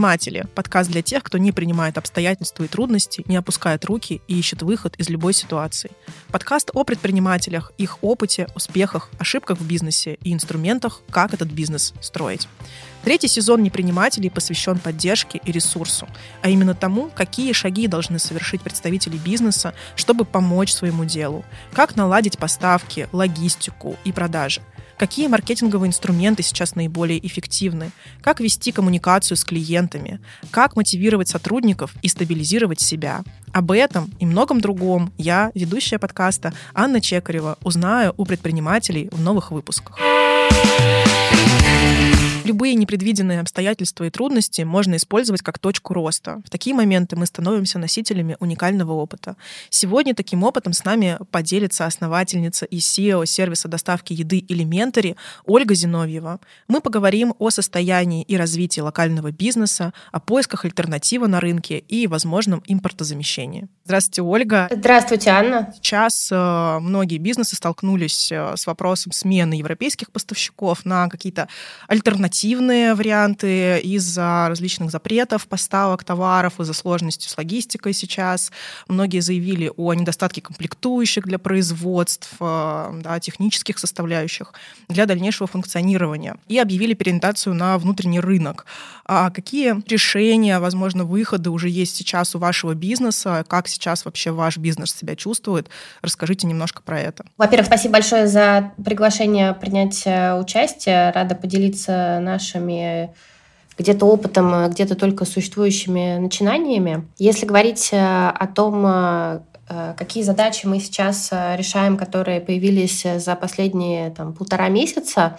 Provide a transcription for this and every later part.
Предприниматели. Подкаст для тех, кто не принимает обстоятельства и трудности, не опускает руки и ищет выход из любой ситуации. Подкаст о предпринимателях, их опыте, успехах, ошибках в бизнесе и инструментах, как этот бизнес строить. Третий сезон «Непринимателей» посвящен поддержке и ресурсу, а именно тому, какие шаги должны совершить представители бизнеса, чтобы помочь своему делу, как наладить поставки, логистику и продажи, Какие маркетинговые инструменты сейчас наиболее эффективны? Как вести коммуникацию с клиентами? Как мотивировать сотрудников и стабилизировать себя? Об этом и многом другом я, ведущая подкаста Анна Чекарева, узнаю у предпринимателей в новых выпусках. Любые непредвиденные обстоятельства и трудности можно использовать как точку роста. В такие моменты мы становимся носителями уникального опыта. Сегодня таким опытом с нами поделится основательница и SEO сервиса доставки еды Elementary Ольга Зиновьева. Мы поговорим о состоянии и развитии локального бизнеса, о поисках альтернативы на рынке и возможном импортозамещении. Здравствуйте, Ольга. Здравствуйте, Анна. Сейчас э, многие бизнесы столкнулись э, с вопросом смены европейских поставщиков на какие-то альтернативные альтернативные варианты из-за различных запретов поставок товаров, из-за сложности с логистикой сейчас. Многие заявили о недостатке комплектующих для производств, э, да, технических составляющих для дальнейшего функционирования и объявили переориентацию на внутренний рынок. А какие решения, возможно, выходы уже есть сейчас у вашего бизнеса? Как сейчас вообще ваш бизнес себя чувствует? Расскажите немножко про это. Во-первых, спасибо большое за приглашение принять э, участие. Рада поделиться нашими где-то опытом, где-то только существующими начинаниями. Если говорить э, о том, э, э, какие задачи мы сейчас решаем, которые появились за последние там, полтора месяца,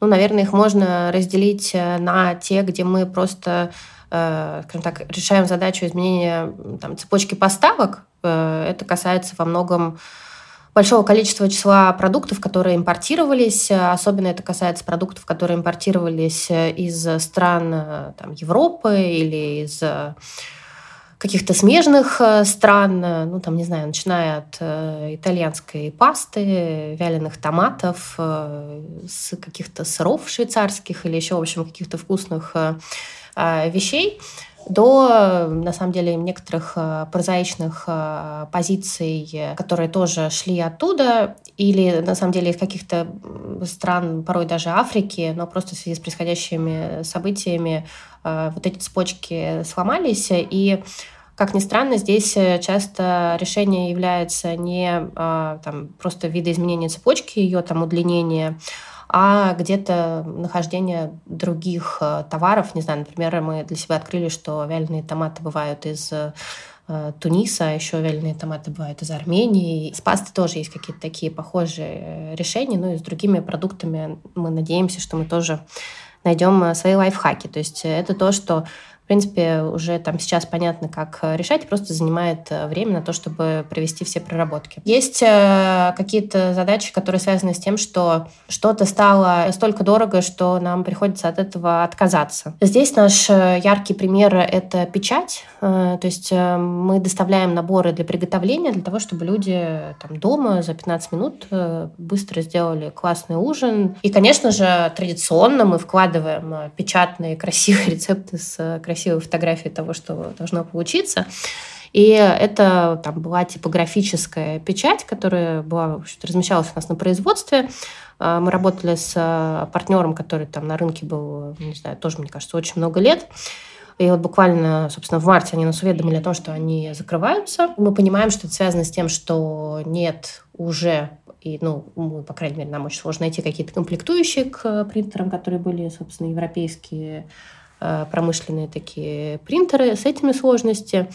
ну, наверное, их можно разделить на те, где мы просто скажем так, решаем задачу изменения там, цепочки поставок. Это касается во многом большого количества числа продуктов, которые импортировались. Особенно это касается продуктов, которые импортировались из стран э, там, Европы или из э, каких-то смежных э, стран, ну там, не знаю, начиная от итальянской пасты, вяленых томатов, с каких-то сыров швейцарских или еще, в общем, каких-то вкусных вещей до, на самом деле, некоторых э, прозаичных э, позиций, которые тоже шли оттуда, или, на самом деле, из каких-то стран, порой даже Африки, но просто в связи с происходящими событиями э, вот эти цепочки сломались, и как ни странно, здесь часто решение является не там, просто видоизменение цепочки, ее там удлинение, а где-то нахождение других э, товаров. Не знаю, например, мы для себя открыли, что вяленые томаты бывают из э, Туниса, еще вяленые томаты бывают из Армении. С пастой тоже есть какие-то такие похожие э, решения. Ну и с другими продуктами мы надеемся, что мы тоже найдем свои лайфхаки. То есть это то, что в принципе, уже там сейчас понятно, как решать, просто занимает э, время на то, чтобы провести все проработки. Есть э, какие-то задачи, которые связаны с тем, что что-то стало настолько дорого, что нам приходится от этого отказаться. Здесь наш э, яркий пример — это печать. То есть мы доставляем наборы для приготовления, для того, чтобы люди там дома за 15 минут быстро сделали классный ужин. И, конечно же, традиционно мы вкладываем печатные красивые рецепты с красивыми красивые фотографии того, что должно получиться. И это там была типографическая печать, которая была, размещалась у нас на производстве. А, мы работали с а, партнером, который там на рынке был, не знаю, тоже, мне кажется, очень много лет. И вот буквально, собственно, в марте они нас уведомили о том, что они закрываются. Мы понимаем, что это связано с тем, что нет уже и, ну, мы, по крайней мере, нам очень сложно найти какие-то комплектующие к принтерам, которые были, собственно, европейские, Э, промышленные такие принтеры, с этими сложности.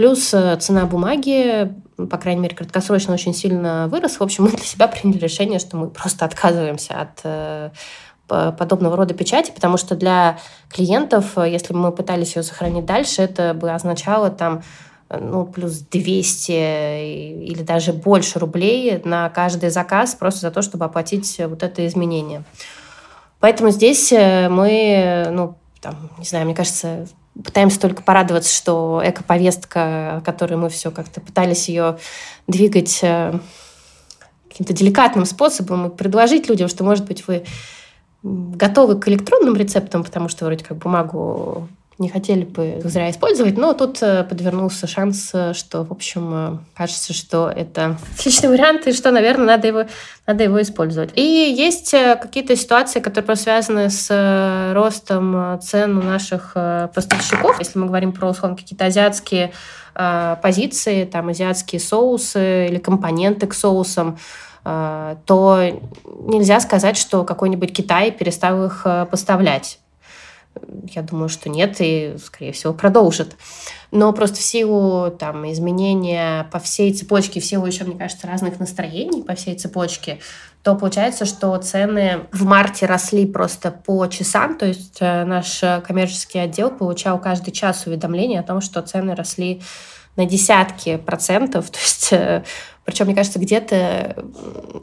Плюс э, цена бумаги, по крайней мере, краткосрочно очень сильно вырос. В общем, мы для себя приняли решение, что мы просто отказываемся от э, подобного рода печати, потому что для клиентов, если бы мы пытались ее сохранить дальше, это бы означало там ну, плюс 200 или даже больше рублей на каждый заказ просто за то, чтобы оплатить вот это изменение. Поэтому здесь мы ну, там, не знаю, мне кажется, пытаемся только порадоваться, что эко-повестка, которую мы все как-то пытались ее двигать э, каким-то деликатным способом и предложить людям, что, может быть, вы готовы к электронным рецептам, потому что вроде как бумагу не хотели бы зря использовать, но тут э, подвернулся шанс, э, что, в общем, э, кажется, что это отличный вариант, и что, наверное, надо его, надо его использовать. И есть какие-то ситуации, которые связаны с ростом цен у наших поставщиков. Если мы говорим про, условно, какие-то азиатские позиции, там, азиатские соусы или компоненты к соусам, то нельзя сказать, что какой-нибудь Китай перестал их поставлять. Я думаю, что нет, и, скорее всего, продолжит. Но просто в силу там, изменения по всей цепочке, в силу еще, мне кажется, разных настроений по всей цепочке, то получается, что цены в марте росли просто по часам, то есть э, наш коммерческий отдел получал каждый час уведомления о том, что цены росли на десятки процентов, то есть э, причем, мне кажется, где-то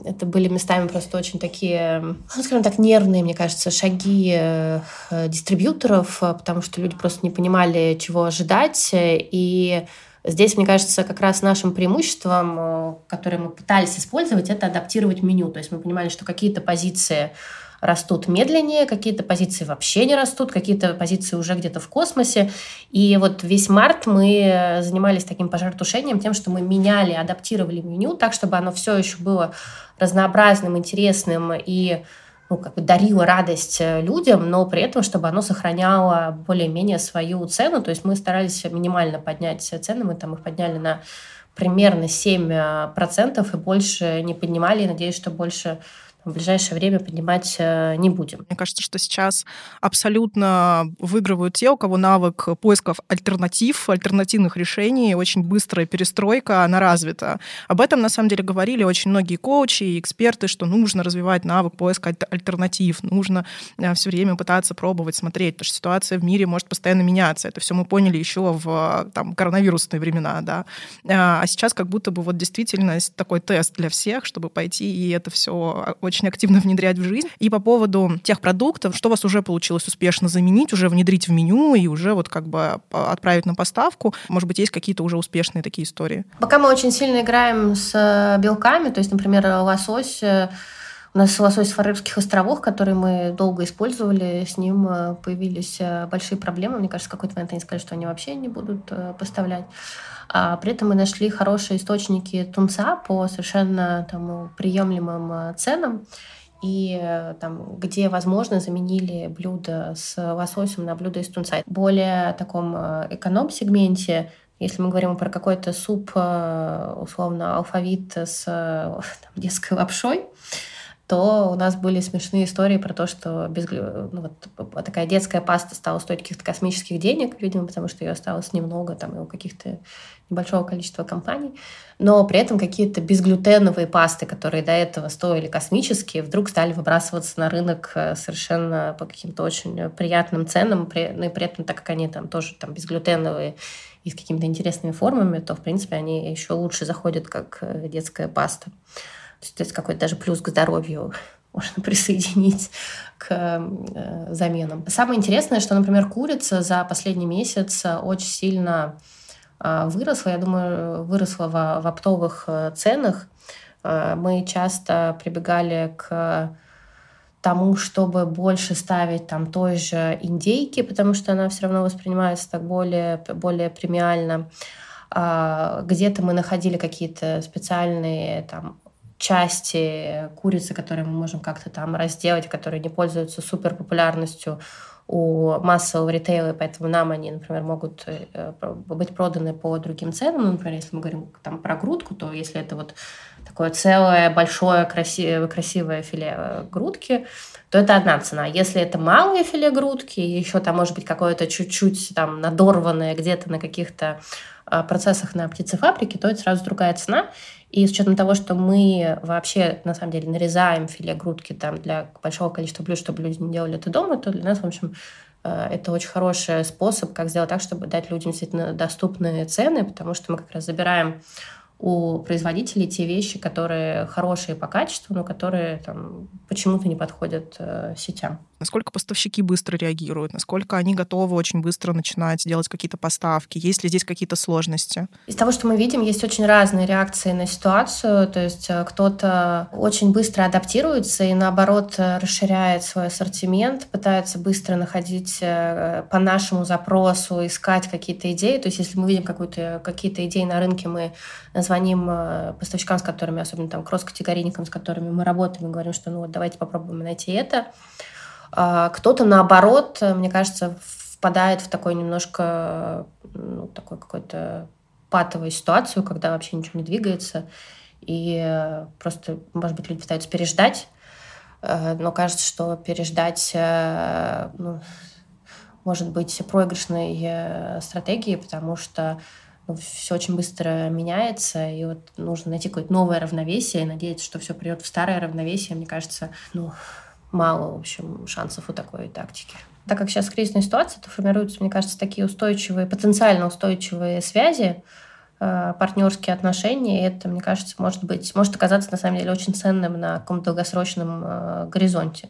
это были местами просто очень такие, ну, скажем так, нервные, мне кажется, шаги э, дистрибьюторов, потому что люди просто не понимали, чего ожидать. И здесь, мне кажется, как раз нашим преимуществом, э, которое мы пытались использовать, это адаптировать меню. То есть мы понимали, что какие-то позиции растут медленнее, какие-то позиции вообще не растут, какие-то позиции уже где-то в космосе. И вот весь март мы занимались таким пожаротушением, тем, что мы меняли, адаптировали меню так, чтобы оно все еще было разнообразным, интересным и ну, как бы дарило радость людям, но при этом, чтобы оно сохраняло более-менее свою цену. То есть мы старались минимально поднять цены, мы там их подняли на примерно 7% и больше не поднимали. Надеюсь, что больше в ближайшее время поднимать э, не будем. Мне кажется, что сейчас абсолютно выигрывают те, у кого навык поисков альтернатив, альтернативных решений, очень быстрая перестройка, она развита. Об этом, на самом деле, говорили очень многие коучи и эксперты, что нужно развивать навык поиска альтернатив, нужно э, все время пытаться пробовать, смотреть, потому что ситуация в мире может постоянно меняться. Это все мы поняли еще в там, коронавирусные времена, да. А, а сейчас как будто бы вот действительно такой тест для всех, чтобы пойти и это все очень очень активно внедрять в жизнь. И по поводу тех продуктов, что у вас уже получилось успешно заменить, уже внедрить в меню и уже вот как бы отправить на поставку? Может быть, есть какие-то уже успешные такие истории? Пока мы очень сильно играем с э, белками, то есть, например, лосось э, у нас лосось с Фарерских островов, который мы долго использовали, с ним э, появились большие проблемы. Мне кажется, в какой-то момент они сказали, что они вообще не будут поставлять. А при этом мы нашли хорошие источники тунца по совершенно там, приемлемым э, ценам и там, где, возможно, заменили блюдо с лососем на блюдо из тунца. Более таком э, эконом-сегменте если мы говорим про какой-то суп, условно, алфавит с там, детской лапшой, то у нас были смешные истории про то, что без, ну, вот, такая детская паста стала стоить каких-то космических денег, видимо, потому что ее осталось немного там у каких-то небольшого количества компаний, но при этом какие-то безглютеновые пасты, которые до этого стоили космические, вдруг стали выбрасываться на рынок э, совершенно по каким-то очень приятным ценам, ну и при этом, так как они там тоже там безглютеновые и с какими-то интересными формами, то, в принципе, они еще лучше заходят как э, детская паста. То есть какой-то даже плюс к здоровью можно присоединить к э, заменам. Самое интересное, что, например, курица за последний месяц очень сильно э, выросла. Я думаю, выросла в, в оптовых э, ценах. Э, мы часто прибегали к тому, чтобы больше ставить там той же индейки, потому что она все равно воспринимается так более, более премиально. А, где-то мы находили какие-то специальные там части курицы, которые мы можем как-то там разделать, которые не пользуются супер популярностью у массового ритейла, поэтому нам они, например, могут э, быть проданы по другим ценам. Ну, например, если мы говорим там про грудку, то если это вот такое целое, большое, красивое, красивое филе э, грудки, то это одна цена. Если это малое филе грудки, еще там может быть какое-то чуть-чуть там надорванное где-то на каких-то э, процессах на птицефабрике, то это сразу другая цена. И с учетом того, что мы вообще, на самом деле, нарезаем филе грудки там для большого количества блюд, чтобы люди не делали это дома, то для нас, в общем, э, это очень хороший способ, как сделать так, чтобы дать людям действительно доступные цены, потому что мы как раз забираем у производителей те вещи, которые хорошие по качеству, но которые там, почему-то не подходят э, сетям. Насколько поставщики быстро реагируют, насколько они готовы очень быстро начинать делать какие-то поставки, есть ли здесь какие-то сложности? Из того, что мы видим, есть очень разные реакции на ситуацию, то есть э, кто-то очень быстро адаптируется и наоборот расширяет свой ассортимент, пытается быстро находить э, по нашему запросу, искать какие-то идеи, то есть если мы видим какие-то идеи на рынке, мы звоним э, поставщикам, с которыми, особенно там кросс-категорийникам, с которыми мы работаем, и говорим, что ну вот давайте попробуем найти это. А, кто-то, наоборот, мне кажется, впадает в такой немножко, ну, такой какой-то патовую ситуацию, когда вообще ничего не двигается, и просто, может быть, люди пытаются переждать, э, но кажется, что переждать э, ну, может быть проигрышной э, стратегией, потому что ну, все очень быстро меняется, и вот нужно найти какое-то новое равновесие, и надеяться, что все придет в старое равновесие, мне кажется, ну, мало, в общем, шансов у такой тактики. Так как сейчас кризисная ситуация, то формируются, мне кажется, такие устойчивые, потенциально устойчивые связи, э, партнерские отношения, и это, мне кажется, может быть, может оказаться на самом деле очень ценным на каком-то долгосрочном э, горизонте.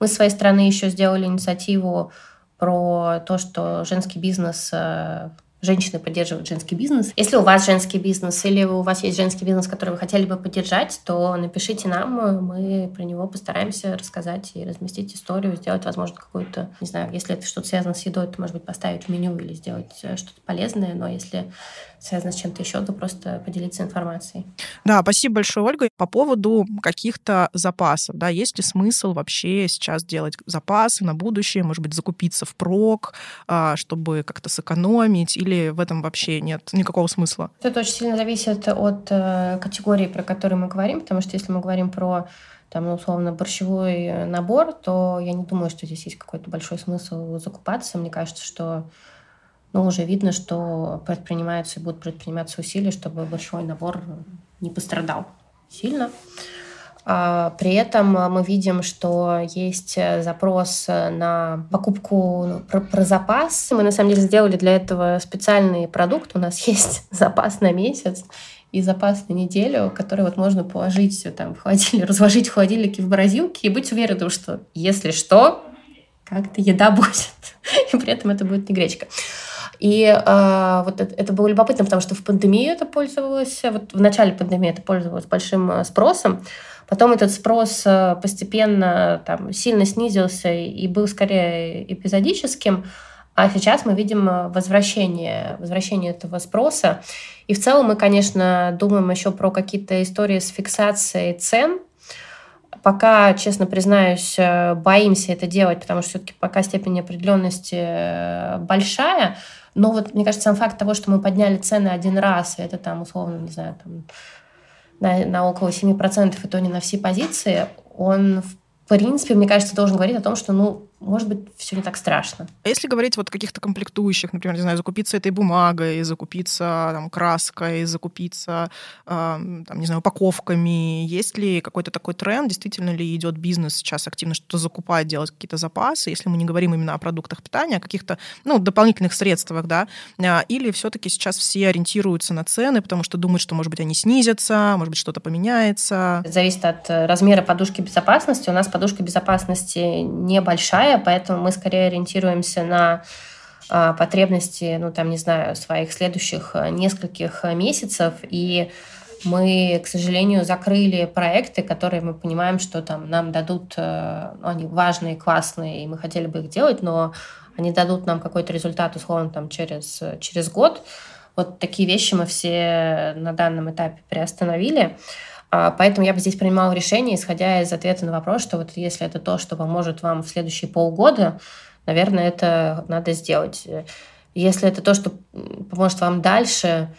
Мы с своей стороны еще сделали инициативу про то, что женский бизнес э, женщины поддерживают женский бизнес. Если у вас женский бизнес или у вас есть женский бизнес, который вы хотели бы поддержать, то напишите нам, мы про него постараемся рассказать и разместить историю, сделать, возможно, какую-то, не знаю, если это что-то связано с едой, то, может быть, поставить в меню или сделать э, что-то полезное, но если связано с чем-то еще, то просто поделиться информацией. Да, спасибо большое, Ольга. По поводу каких-то запасов, да, есть ли смысл вообще сейчас делать запасы на будущее, может быть, закупиться в прок, а, чтобы как-то сэкономить, или в этом вообще нет никакого смысла? Это очень сильно зависит от э, категории, про которую мы говорим, потому что если мы говорим про там, ну, условно, борщевой набор, то я не думаю, что здесь есть какой-то большой смысл закупаться. Мне кажется, что но уже видно, что предпринимаются и будут предприниматься усилия, чтобы большой набор не пострадал сильно. А, при этом мы видим, что есть запрос на покупку ну, про, про запас. Мы на самом деле сделали для этого специальный продукт. У нас есть запас на месяц и запас на неделю, который вот можно положить все там в холодильник, разложить в холодильнике в морозилке и быть уверенным, что если что, как-то еда будет. И при этом это будет не гречка. И э, вот это, это было любопытно, потому что в пандемию это пользовалось, вот в начале пандемии это пользовалось большим э, спросом. Потом этот спрос э, постепенно там, сильно снизился и был скорее эпизодическим. А сейчас мы видим возвращение, возвращение этого спроса. И в целом мы, конечно, думаем еще про какие-то истории с фиксацией цен. Пока, честно признаюсь, боимся это делать, потому что все-таки пока степень неопределенности большая. Но вот, мне кажется, сам факт того, что мы подняли цены один раз, и это там, условно, не знаю, там, на, на около 7%, и то не на все позиции, он, в принципе, мне кажется, должен говорить о том, что, ну, может быть, все не так страшно. А если говорить вот о каких-то комплектующих, например, не знаю, закупиться этой бумагой, закупиться там, краской, закупиться, э, там, не знаю, упаковками, есть ли какой-то такой тренд, действительно ли идет бизнес сейчас активно что-то закупать, делать какие-то запасы, если мы не говорим именно о продуктах питания, а каких-то, ну, дополнительных средствах, да, а, или все-таки сейчас все ориентируются на цены, потому что думают, что, может быть, они снизятся, может быть, что-то поменяется? Зависит от размера подушки безопасности. У нас подушка безопасности небольшая, поэтому мы скорее ориентируемся на а, потребности, ну, там, не знаю, своих следующих а, нескольких месяцев, и мы, к сожалению, закрыли проекты, которые мы понимаем, что там нам дадут, ну, они важные, классные, и мы хотели бы их делать, но они дадут нам какой-то результат, условно, там, через, через год. Вот такие вещи мы все на данном этапе приостановили. А, поэтому я бы здесь принимала решение, исходя из ответа на вопрос, что вот если это то, что поможет вам в следующие полгода, наверное, это надо сделать. Если это то, что поможет вам дальше,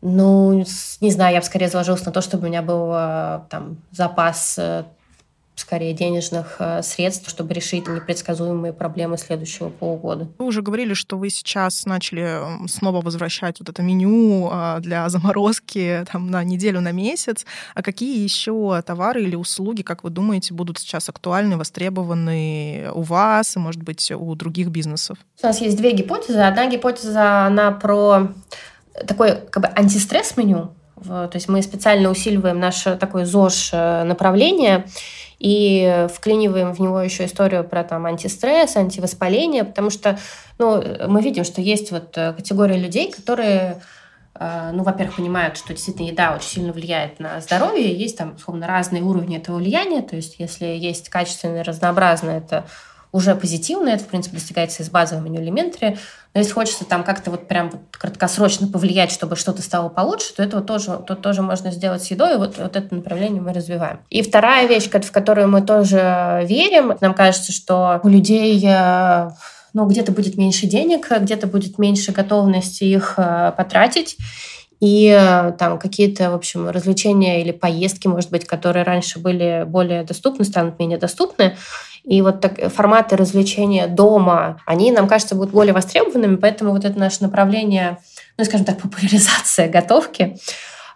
ну, не знаю, я бы скорее заложилась на то, чтобы у меня был а, там запас э, скорее денежных э, средств, чтобы решить непредсказуемые проблемы следующего полугода. Вы уже говорили, что вы сейчас начали снова возвращать вот это меню а, для заморозки там, на неделю, на месяц. А какие еще товары или услуги, как вы думаете, будут сейчас актуальны, востребованы у вас и, может быть, у других бизнесов? У нас есть две гипотезы. Одна гипотеза, она про такой как бы антистресс меню, то есть мы специально усиливаем наше такое ЗОЖ э, направление, и вклиниваем в него еще историю про там антистресс, антивоспаление, потому что ну, мы видим, что есть вот категория людей, которые а, ну, во-первых, понимают, что действительно еда очень сильно влияет на здоровье, есть там, условно, разные уровни этого влияния, то есть если есть качественное, разнообразное, это уже позитивно, это, в принципе, достигается из базового меню элементари. Но если хочется там как-то вот прям вот краткосрочно повлиять, чтобы что-то стало получше, то этого тоже, то тоже можно сделать с едой, и вот, вот это направление мы развиваем. И вторая вещь, в которую мы тоже верим, нам кажется, что у людей э, ну, где-то будет меньше денег, где-то будет меньше готовности их э, потратить. И э, там какие-то, в общем, развлечения или поездки, может быть, которые раньше были более доступны, станут менее доступны. И вот так, форматы развлечения дома, они, нам кажется, будут более востребованными, поэтому вот это наше направление, ну, скажем так, популяризация готовки,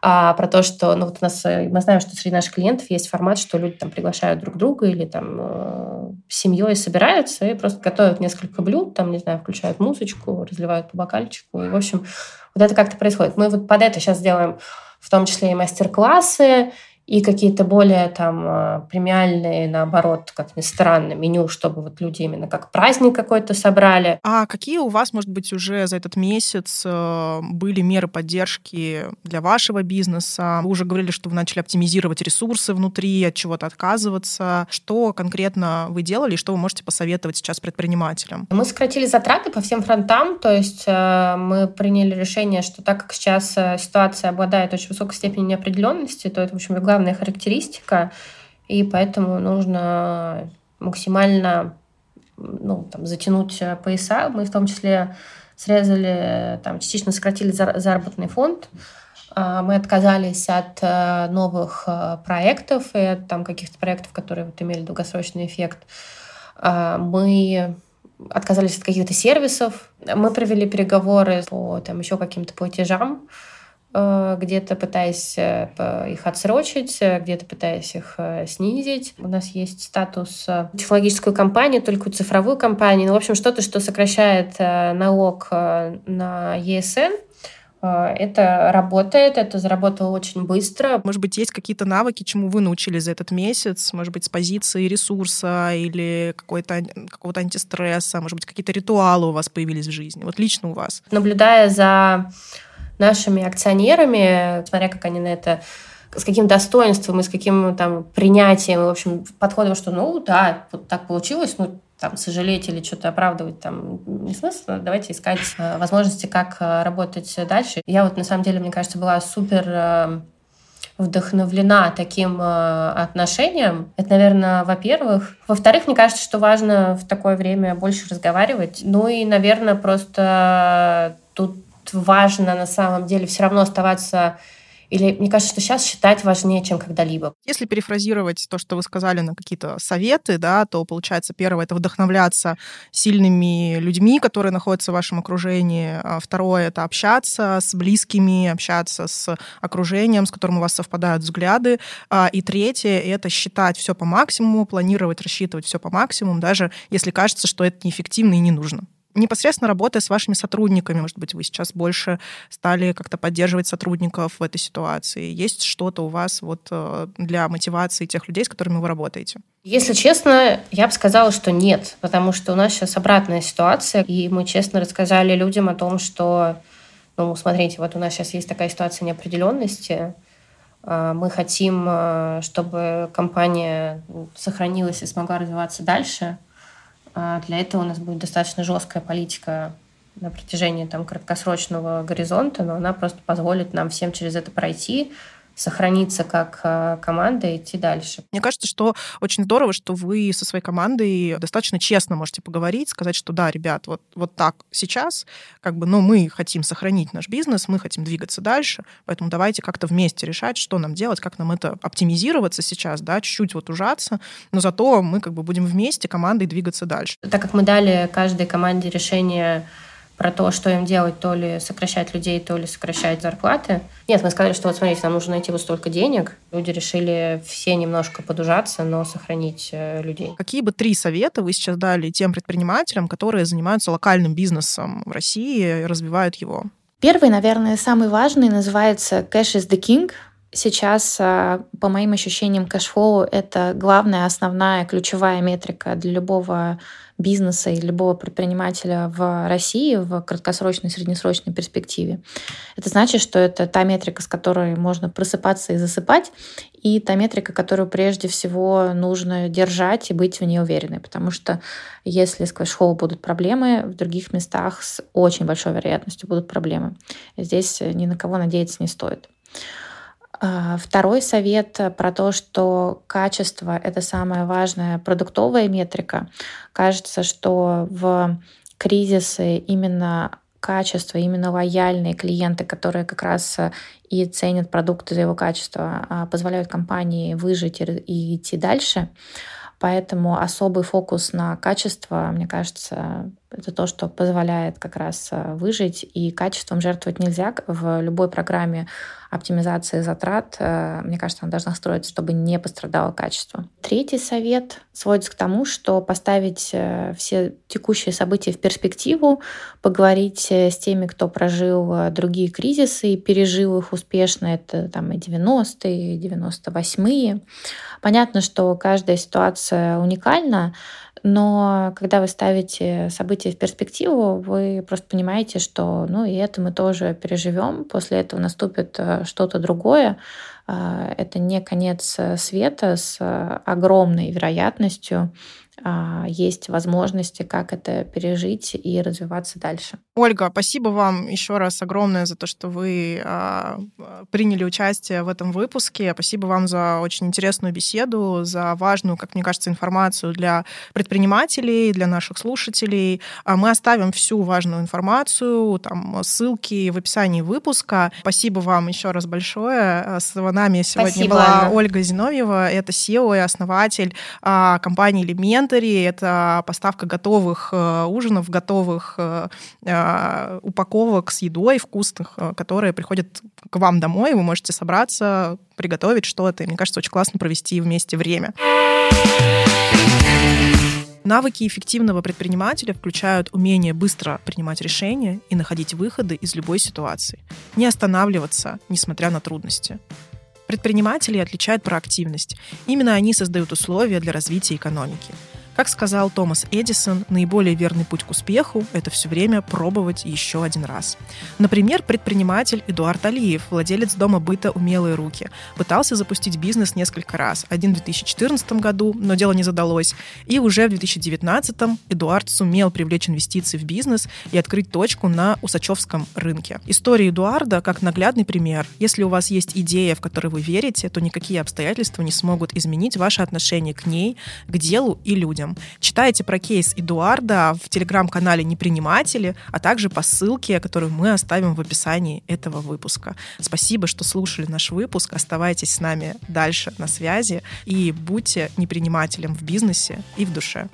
а, про то, что ну, вот у нас, э, мы знаем, что среди наших клиентов есть формат, что люди там приглашают друг друга или там э, семьей собираются и просто готовят несколько блюд, там, не знаю, включают музычку, разливают по бокальчику. И, в общем, вот это как-то происходит. Мы вот под это сейчас делаем в том числе и мастер-классы, и какие-то более там э, премиальные, наоборот, как ни странно, меню, чтобы вот люди именно как праздник какой-то собрали. А какие у вас, может быть, уже за этот месяц э, были меры поддержки для вашего бизнеса? Вы уже говорили, что вы начали оптимизировать ресурсы внутри, от чего-то отказываться. Что конкретно вы делали и что вы можете посоветовать сейчас предпринимателям? Мы сократили затраты по всем фронтам, то есть э, мы приняли решение, что так как сейчас ситуация обладает очень высокой степенью неопределенности, то это, в общем, главная характеристика, и поэтому нужно максимально ну, там, затянуть пояса. Мы в том числе срезали, там, частично сократили заработный фонд, а, мы отказались от э, новых э, проектов и от там, каких-то проектов, которые вот имели долгосрочный эффект. А, мы отказались от каких-то сервисов. Мы провели переговоры по там, еще каким-то платежам. Э, где-то пытаясь э, их отсрочить, э, где-то пытаясь их снизить. У нас есть статус технологической компании, только цифровую компанию. Ну, в общем, что-то, что сокращает налог на ЕСН, это работает, это заработало очень быстро. Может быть, есть какие-то навыки, чему вы научились за этот месяц? Может быть, с позиции ресурса или какой-то, какого-то антистресса? Может быть, какие-то ритуалы у вас появились в жизни? Вот лично у вас. Наблюдая за нашими акционерами, смотря как они на это с каким достоинством и с каким там принятием, в общем, подходом, что ну да, вот так получилось, ну там сожалеть или что-то оправдывать там не смысл, давайте искать э, возможности, как э, работать дальше. Я вот на самом деле, мне кажется, была супер э, вдохновлена таким э, отношением. Это, наверное, во-первых. Во-вторых, мне кажется, что важно в такое время больше разговаривать. Ну и, наверное, просто тут важно на самом деле все равно оставаться или мне кажется, что сейчас считать важнее, чем когда-либо. Если перефразировать то, что вы сказали на какие-то советы, да, то получается первое это вдохновляться сильными людьми, которые находятся в вашем окружении. А второе это общаться с близкими, общаться с окружением, с которым у вас совпадают взгляды. А, и третье это считать все по максимуму, планировать, рассчитывать все по максимуму, даже если кажется, что это неэффективно и не нужно непосредственно работая с вашими сотрудниками, может быть, вы сейчас больше стали как-то поддерживать сотрудников в этой ситуации? Есть что-то у вас вот э, для мотивации тех людей, с которыми вы работаете? Если честно, я бы сказала, что нет, потому что у нас сейчас обратная ситуация, и мы честно рассказали людям о том, что, ну, смотрите, вот у нас сейчас есть такая ситуация неопределенности, э, мы хотим, э, чтобы компания сохранилась и смогла развиваться дальше – а для этого у нас будет достаточно жесткая политика на протяжении там, краткосрочного горизонта, но она просто позволит нам всем через это пройти, сохраниться как э, команда и идти дальше. Мне кажется, что очень здорово, что вы со своей командой достаточно честно можете поговорить, сказать, что да, ребят, вот, вот так сейчас, как бы, ну, мы хотим сохранить наш бизнес, мы хотим двигаться дальше, поэтому давайте как-то вместе решать, что нам делать, как нам это оптимизироваться сейчас, да, чуть-чуть вот ужаться, но зато мы как бы будем вместе командой двигаться дальше. Так как мы дали каждой команде решение про то, что им делать, то ли сокращать людей, то ли сокращать зарплаты. Нет, мы сказали, что вот смотрите, нам нужно найти вот столько денег. Люди решили все немножко подужаться, но сохранить э, людей. Какие бы три совета вы сейчас дали тем предпринимателям, которые занимаются локальным бизнесом в России и развивают его? Первый, наверное, самый важный, называется «Cash is the king». Сейчас, а, по моим ощущениям, cash flow — это главная, основная, ключевая метрика для любого бизнеса и любого предпринимателя в России в краткосрочной среднесрочной перспективе. Это значит, что это та метрика, с которой можно просыпаться и засыпать, и та метрика, которую прежде всего нужно держать и быть в ней уверенной, потому что если с cash flow будут проблемы, в других местах с очень большой вероятностью будут проблемы. Здесь ни на кого надеяться не стоит. А, второй совет про то, что качество — это самая важная продуктовая метрика. Кажется, что в кризисы именно качество, именно лояльные клиенты, которые как раз и ценят продукты за его качество, а, позволяют компании выжить и идти дальше. Поэтому особый фокус на качество, мне кажется, это то, что позволяет как раз э, выжить, и качеством жертвовать нельзя. В любой программе оптимизации затрат, э, мне кажется, она должна строиться, чтобы не пострадало качество. Третий совет сводится к тому, что поставить э, все текущие события в перспективу, поговорить с теми, кто прожил другие кризисы и пережил их успешно, это там и 90-е, и 98-е. Понятно, что каждая ситуация уникальна, но когда вы ставите события в перспективу, вы просто понимаете, что ну и это мы тоже переживем, после этого наступит э, что-то другое. А, это не конец э, света с э, огромной вероятностью есть возможности, как это пережить и развиваться дальше. Ольга, спасибо вам еще раз огромное за то, что вы а, приняли участие в этом выпуске. Спасибо вам за очень интересную беседу, за важную, как мне кажется, информацию для предпринимателей, для наших слушателей. А мы оставим всю важную информацию, там ссылки в описании выпуска. Спасибо вам еще раз большое. С нами сегодня спасибо, была Анна. Ольга Зиновьева, это SEO и основатель компании Элемент Elementary — это поставка готовых э, ужинов, готовых э, э, упаковок с едой вкусных, которые приходят к вам домой, вы можете собраться, приготовить что-то. И мне кажется, очень классно провести вместе время. Навыки эффективного предпринимателя включают умение быстро принимать решения и находить выходы из любой ситуации, не останавливаться, несмотря на трудности. Предприниматели отличает проактивность. Именно они создают условия для развития экономики. Как сказал Томас Эдисон, наиболее верный путь к успеху – это все время пробовать еще один раз. Например, предприниматель Эдуард Алиев, владелец дома быта «Умелые руки», пытался запустить бизнес несколько раз. Один в 2014 году, но дело не задалось. И уже в 2019 Эдуард сумел привлечь инвестиции в бизнес и открыть точку на Усачевском рынке. История Эдуарда как наглядный пример. Если у вас есть идея, в которую вы верите, то никакие обстоятельства не смогут изменить ваше отношение к ней, к делу и людям людям. Читайте про кейс Эдуарда в телеграм-канале «Неприниматели», а также по ссылке, которую мы оставим в описании этого выпуска. Спасибо, что слушали наш выпуск. Оставайтесь с нами дальше на связи и будьте непринимателем в бизнесе и в душе.